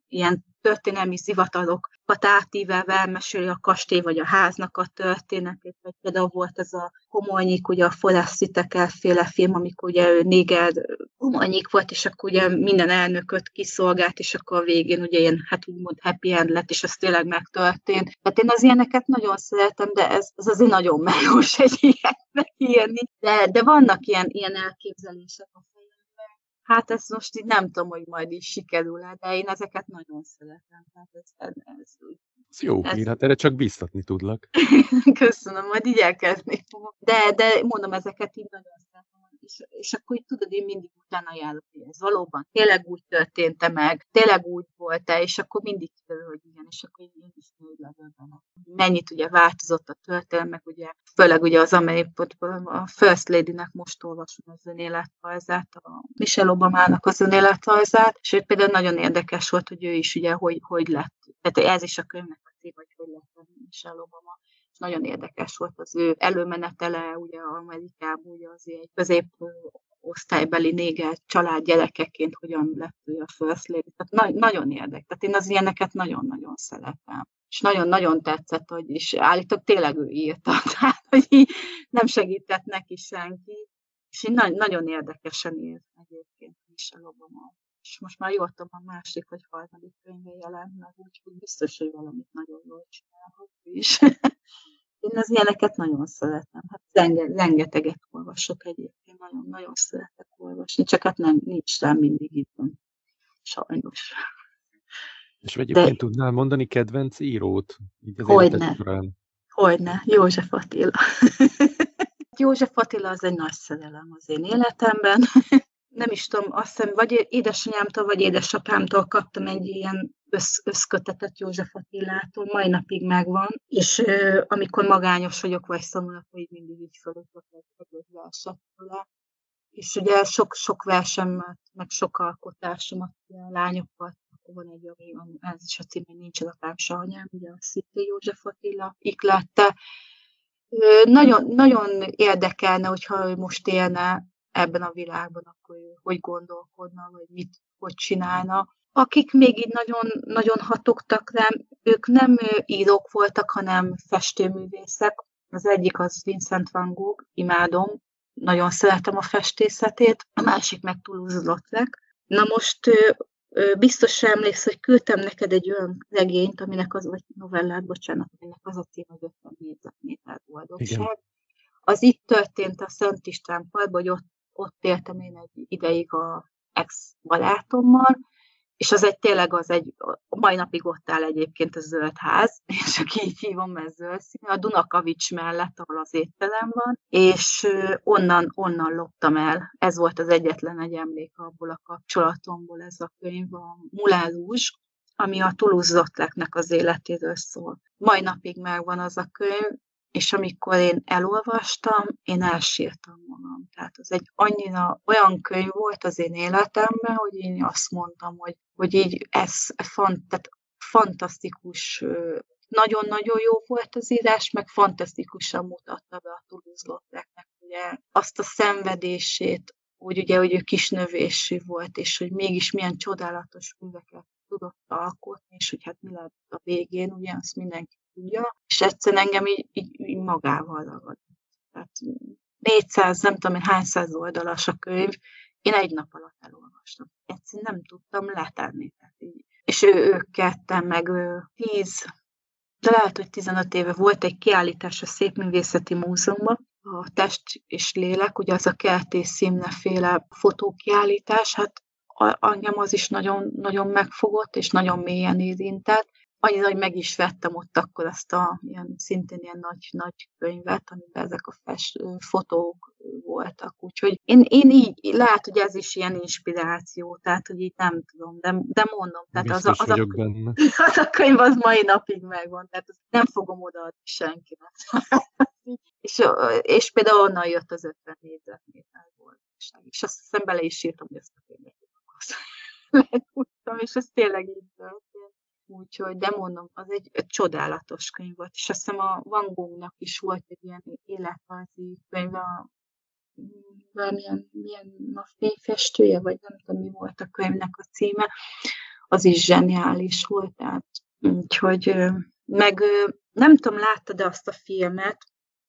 ilyen történelmi zivatalokat átívelve elmeséli a kastély vagy a háznak a történetét, vagy például volt ez a Homolnyik, ugye a Forrest féle film, amikor ugye ő néged Homolnyik volt, és akkor ugye minden elnököt kiszolgált, és akkor a végén ugye ilyen, hát úgymond happy end lett, és az tényleg megtörtént. Tehát én az ilyeneket nagyon szeretem, de ez, ez azért nagyon melós egy ilyet megírni. De, de vannak ilyen, ilyen elképzelések a Hát ezt most így nem tudom, hogy majd is sikerül de én ezeket nagyon szeretem. Hát ez, ez, ez, ez jó ez... hát erre csak biztatni tudlak. Köszönöm, majd így elkezdni fogom. De, de mondom, ezeket így nagyon szeretem és, és akkor így tudod, én mindig utána járok, hogy ez valóban tényleg úgy történt meg, tényleg úgy volt-e, és akkor mindig tudod, hogy igen, és akkor én is úgy levőben. Mennyit ugye változott a történelmek, ugye, főleg ugye az, amely a First Lady-nek most olvasom az önéletrajzát, a Michelle Obama-nak az önéletrajzát, és például nagyon érdekes volt, hogy ő is ugye, hogy, hogy lett, tehát ez is a könyvnek a cím, hogy hogy lett Michelle Obama és nagyon érdekes volt az ő előmenetele, ugye Amerikában ugye az egy közép osztálybeli néger család gyerekeként hogyan lett a first lady. Tehát na- nagyon érdekes. Tehát én az ilyeneket nagyon-nagyon szeretem. És nagyon-nagyon tetszett, hogy is állítok, tényleg ő írta, tehát hogy nem segített neki senki. És így na- nagyon érdekesen írt egyébként Michelle Obama. És most már jól tudom, a másik vagy harmadik könyve jelent meg, úgyhogy biztos, hogy valamit nagyon jól csinálhat is. Én az ilyeneket nagyon szeretem. Hát renge, rengeteget olvasok egyébként, nagyon-nagyon szeretek olvasni, csak hát nem, nincs rá mindig van. Sajnos. És egyébként De... tudnál mondani kedvenc írót? Így az Hogyne. Hogyne. József Attila. József Attila az egy nagy szerelem az én életemben. Nem is tudom, azt hiszem, vagy édesanyámtól, vagy édesapámtól kaptam egy ilyen össz, összkötetet József Attilától, mai napig megvan, és euh, amikor magányos vagyok, vagy szomorú, hogy mindig így fölöttök egy verset tőle. És ugye sok, sok versemet, meg sok alkotásomat a lányokkal, akkor van egy, ami, ez is a cím, hogy nincs az apám se anyám, ugye a Szité József Attila iklette. Nagyon, nagyon érdekelne, hogyha ő most élne ebben a világban, akkor ő hogy gondolkodna, vagy mit, hogy csinálna. Akik még így nagyon, nagyon hatogtak rám, ők nem írók voltak, hanem festőművészek. Az egyik az Vincent van Gogh, imádom, nagyon szeretem a festészetét, a másik meg Toulouse-Lautrec. Na most biztos emléksz, hogy küldtem neked egy olyan regényt, aminek az, vagy novellát, bocsánat, aminek az a cím, hogy 50 négyzetméter boldogság. Igen. Az itt történt a Szent István parkban, hogy ott ott éltem én egy ideig a ex-barátommal, és az egy tényleg az egy, mai napig ott áll egyébként a zöld ház, és aki így hívom, mert zöld színű, a Dunakavics mellett, ahol az étterem van, és onnan, onnan loptam el. Ez volt az egyetlen egy emlék abból a kapcsolatomból, ez a könyv, a Mulálúzs, ami a toulouse az életéről szól. Mai napig megvan az a könyv, és amikor én elolvastam, én elsírtam magam. Tehát az egy annyira olyan könyv volt az én életemben, hogy én azt mondtam, hogy, hogy így ez fant, tehát fantasztikus, nagyon-nagyon jó volt az írás, meg fantasztikusan mutatta be a toulouse ugye azt a szenvedését, hogy ugye, hogy ő kisnövésű volt, és hogy mégis milyen csodálatos műveket tudott alkotni, és hogy hát mi lett a végén, ugye azt mindenki tudja, és egyszerűen engem így, így, így magával ragad. Tehát 400, nem tudom én hány száz oldalas a könyv, én egy nap alatt elolvastam. Egyszerűen nem tudtam letenni. Tehát így. És ő, ők ketten, meg ő, 10, de lehet, hogy 15 éve volt egy kiállítás a Szépművészeti Múzeumban, a test és lélek, ugye az a Keltés színneféle fotókiállítás, hát engem az is nagyon, nagyon megfogott, és nagyon mélyen érintett, annyira, hogy meg is vettem ott akkor azt a ilyen, szintén ilyen nagy-nagy könyvet, amiben ezek a fes, fotók voltak. Úgyhogy én, én így, lehet, hogy ez is ilyen inspiráció, tehát, hogy így nem tudom, de, de mondom, tehát az, a, az, a, benne. az a könyv az mai napig megvan, tehát nem fogom odaadni senkinek. és, és például onnan jött az 50 négyzetméter volt. És azt hiszem bele is írtam, hogy ezt a könyvet és ez tényleg így történt. Úgyhogy, de mondom, az egy, csodálatos könyv volt, és azt hiszem a Van Gogh-nak is volt egy ilyen életrajzi könyv, a, valamilyen milyen a fényfestője, vagy nem tudom, mi volt a könyvnek a címe, az is zseniális volt, tehát úgyhogy meg nem tudom, láttad-e azt a filmet,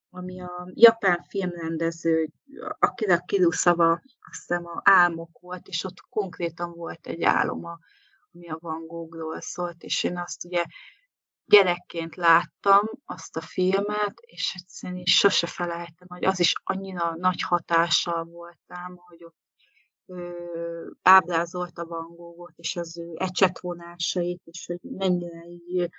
ami a japán filmrendező, Akira Kirusawa, azt hiszem a álmok volt, és ott konkrétan volt egy áloma, ami a Van Goghról szólt, és én azt ugye gyerekként láttam azt a filmet, és egyszerűen is sose felejtem, hogy az is annyira nagy hatással volt rám, hogy ott ö, ábrázolta Van Goghot, és az ő ecsetvonásait, és hogy mennyire így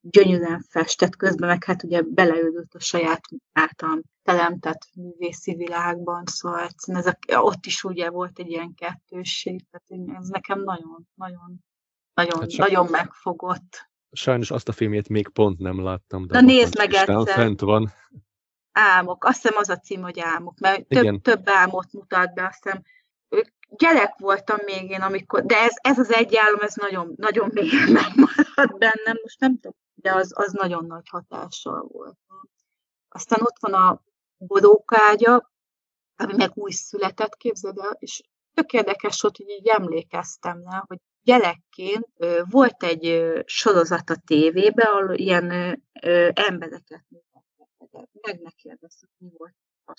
gyönyörűen festett, közben meg hát ugye beleődött a saját által teremtett művészi világban, szóval ez a, ott is ugye volt egy ilyen kettősség, tehát ez nekem nagyon, nagyon nagyon, hát nagyon megfogott. Sajnos azt a filmét még pont nem láttam. De Na nézd meg egyszer. Fent van. Álmok. Azt hiszem az a cím, hogy álmok, mert több, több álmot mutat be, azt hiszem. Gyerek voltam még én, amikor, de ez, ez az egy álom, ez nagyon, nagyon még megmaradt bennem, most nem tudom, de az, az nagyon nagy hatással volt. Aztán ott van a bodókágya, ami meg új született, képzeld el, és tök érdekes volt, hogy így emlékeztem rá, hogy gyerekként volt egy sorozat a tévébe, ahol ilyen embereket. Meg ne kérdezzük, mi volt a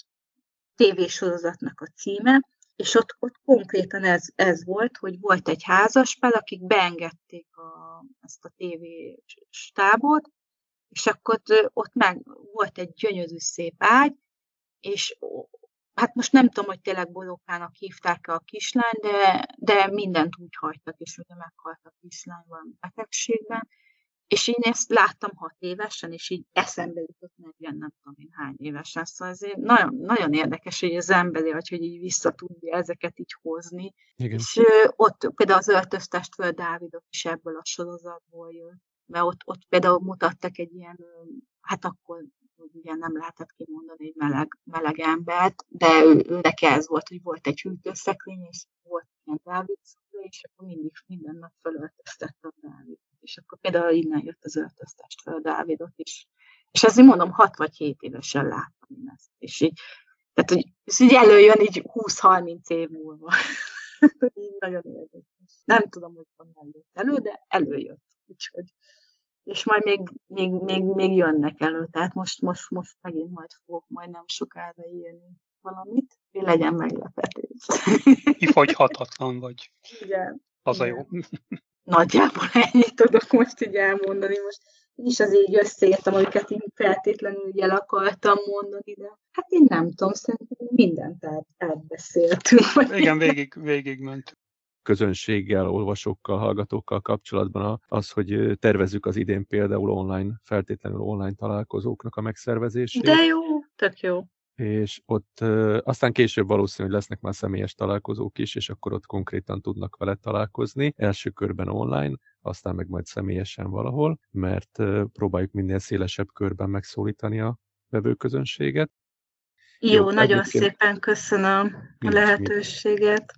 tévésorozatnak a címe, és ott, ott konkrétan ez, ez volt, hogy volt egy házaspár, akik beengedték a, ezt a tévé stábot, és akkor ott meg volt egy gyönyörű szép ágy, és hát most nem tudom, hogy tényleg Borókának hívták-e a kislány, de, de mindent úgy hagytak, és ugye meghalt a kislány valami betegségben, és én ezt láttam hat évesen, és így eszembe jutott 40, nem tudom én hány évesen. Szóval ez nagyon, nagyon érdekes, hogy az emberi hogy, hogy így vissza tudja ezeket így hozni. Igen. És ott például az öltöztestről Dávidot is ebből a sorozatból jött. Mert ott, ott például mutattak egy ilyen, hát akkor hogy ugye nem lehetett kimondani egy meleg, meleg embert, de ő, ő neki ez volt, hogy volt egy hűtőszekrény, és volt ilyen Dávid és akkor mindig minden nap felöltöztette a Dávid. És akkor például innen jött az öltöztest fel a Dávidot is. És így mondom, 6 vagy 7 évesen láttam én ezt. És így, tehát, hogy ez így előjön így 20-30 év múlva. nagyon érdekes. Nem tudom, hogy honnan jött elő, de előjött. Úgyhogy és majd még, még, még, még jönnek elő, tehát most, most, most megint majd fogok majd nem sokára írni valamit, hogy legyen meglepetés. Kifogyhatatlan vagy. Igen. Az a jó. Nagyjából ennyit tudok most így elmondani. Most is az így összeértem, amiket én feltétlenül el akartam mondani, de hát én nem tudom, szerintem mindent elbeszéltünk. Igen, végig, végig ment. Közönséggel, olvasókkal, hallgatókkal kapcsolatban az, hogy tervezzük az idén például online, feltétlenül online találkozóknak a megszervezését. De jó, tök jó és ott aztán később valószínű, hogy lesznek már személyes találkozók is, és akkor ott konkrétan tudnak vele találkozni. Első körben online, aztán meg majd személyesen valahol, mert próbáljuk minél szélesebb körben megszólítani a vevőközönséget. Jó, Jó nagyon egyébként... szépen köszönöm a lehetőséget.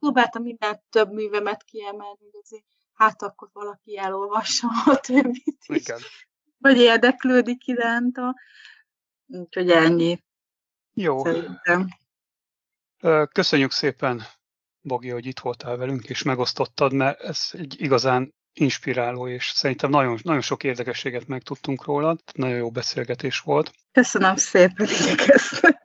Próbáltam minden több művemet kiemelni, hogy azért hát akkor valaki elolvassa a többit is. Igen. Vagy érdeklődik iránta. Úgyhogy ennyi. Jó. Szerintem. Köszönjük szépen, Bogi, hogy itt voltál velünk, és megosztottad, mert ez egy igazán inspiráló, és szerintem nagyon, nagyon sok érdekességet megtudtunk róla. Nagyon jó beszélgetés volt. Köszönöm szépen, igyekeztem.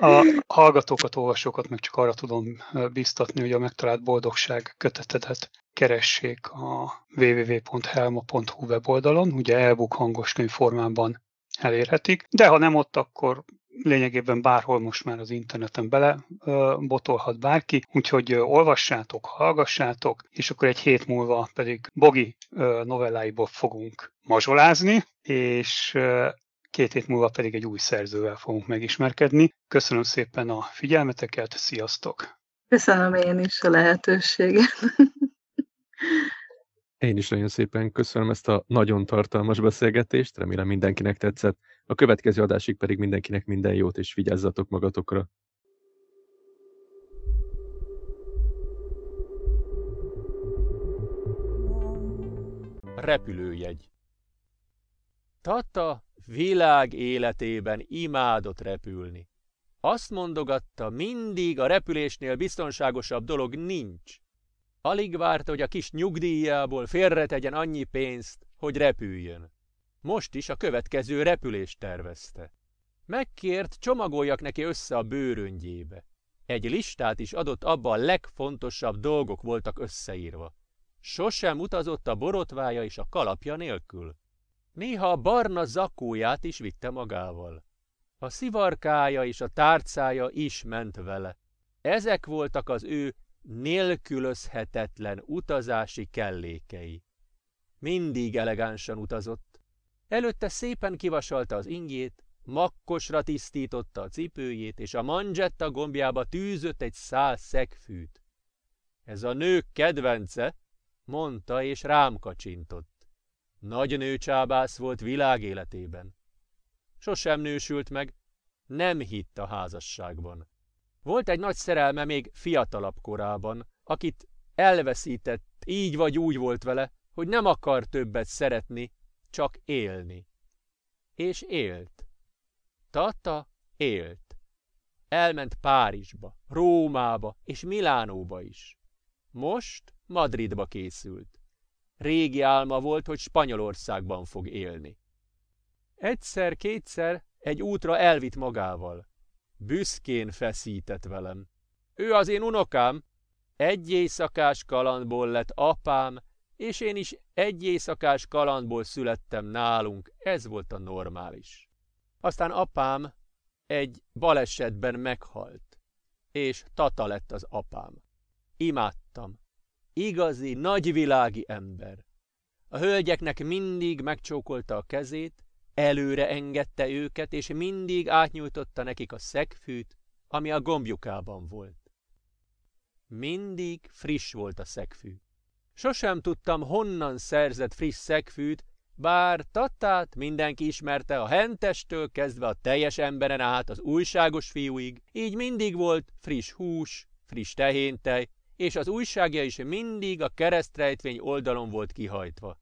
A hallgatókat, olvasókat meg csak arra tudom biztatni, hogy a megtalált boldogság kötetedet keressék a www.helma.hu weboldalon, ugye e-book hangos könyv formában elérhetik, de ha nem ott, akkor lényegében bárhol most már az interneten bele botolhat bárki, úgyhogy olvassátok, hallgassátok, és akkor egy hét múlva pedig Bogi novelláiból fogunk mazsolázni, és két hét múlva pedig egy új szerzővel fogunk megismerkedni. Köszönöm szépen a figyelmeteket, sziasztok! Köszönöm én is a lehetőséget. Én is nagyon szépen köszönöm ezt a nagyon tartalmas beszélgetést, remélem mindenkinek tetszett. A következő adásig pedig mindenkinek minden jót, és vigyázzatok magatokra. Repülőjegy Tata világ életében imádott repülni. Azt mondogatta, mindig a repülésnél biztonságosabb dolog nincs. Alig várta, hogy a kis nyugdíjából félretegyen annyi pénzt, hogy repüljön. Most is a következő repülést tervezte. Megkért, csomagoljak neki össze a bőröngyébe. Egy listát is adott, abba a legfontosabb dolgok voltak összeírva. Sosem utazott a borotvája és a kalapja nélkül. Néha a barna zakóját is vitte magával. A szivarkája és a tárcája is ment vele. Ezek voltak az ő nélkülözhetetlen utazási kellékei. Mindig elegánsan utazott. Előtte szépen kivasalta az ingjét, makkosra tisztította a cipőjét, és a manzsetta gombjába tűzött egy szál szegfűt. Ez a nők kedvence, mondta, és rám kacsintott. Nagy nőcsábász volt világéletében. Sosem nősült meg, nem hitt a házasságban. Volt egy nagy szerelme még fiatalabb korában, akit elveszített, így vagy úgy volt vele, hogy nem akar többet szeretni, csak élni. És élt. Tata élt. Elment Párizsba, Rómába és Milánóba is. Most Madridba készült. Régi álma volt, hogy Spanyolországban fog élni. Egyszer-kétszer egy útra elvitt magával. Büszkén feszített velem. Ő az én unokám. Egy éjszakás kalandból lett apám, és én is egy éjszakás kalandból születtem nálunk. Ez volt a normális. Aztán apám egy balesetben meghalt, és Tata lett az apám. Imádtam. Igazi, nagyvilági ember. A hölgyeknek mindig megcsókolta a kezét, Előre engedte őket, és mindig átnyújtotta nekik a szegfűt, ami a gombjukában volt. Mindig friss volt a szegfű. Sosem tudtam, honnan szerzett friss szegfűt, bár Tatát mindenki ismerte a hentestől kezdve a teljes emberen át az újságos fiúig, így mindig volt friss hús, friss tehéntej, és az újságja is mindig a keresztrejtvény oldalon volt kihajtva.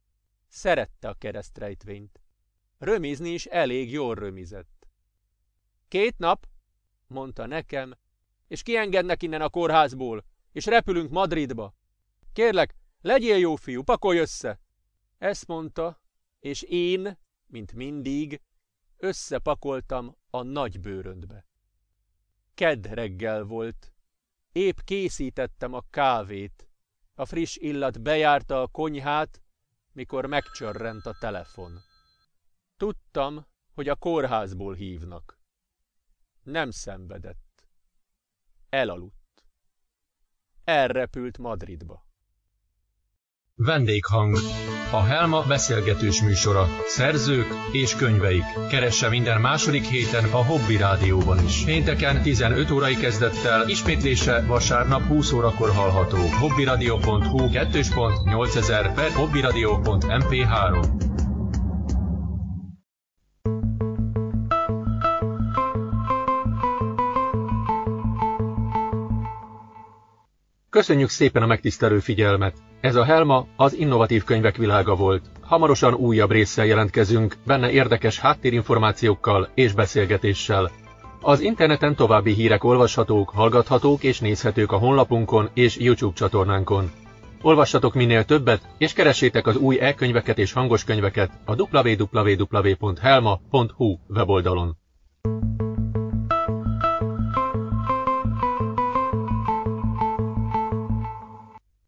Szerette a keresztrejtvényt. Römizni is elég jól römizett. Két nap, mondta nekem, és kiengednek innen a kórházból, és repülünk Madridba. Kérlek, legyél jó fiú, pakolj össze! Ezt mondta, és én, mint mindig, összepakoltam a nagy bőröndbe. Kedd reggel volt. Épp készítettem a kávét. A friss illat bejárta a konyhát, mikor megcsörrent a telefon. Tudtam, hogy a kórházból hívnak. Nem szenvedett. Elaludt. elrepült Madridba. Vendéghang. A Helma beszélgetős műsora. Szerzők és könyveik. Keresse minden második héten a Hobby Rádióban is. Pénteken 15 órai kezdettel, ismétlése vasárnap 20 órakor hallható. hobbyradio.hu 2.8000 per hobbyradio.mp3 Köszönjük szépen a megtisztelő figyelmet! Ez a Helma az innovatív könyvek világa volt. Hamarosan újabb résszel jelentkezünk, benne érdekes háttérinformációkkal és beszélgetéssel. Az interneten további hírek olvashatók, hallgathatók és nézhetők a honlapunkon és YouTube csatornánkon. Olvassatok minél többet, és keressétek az új e-könyveket és hangos könyveket a www.helma.hu weboldalon.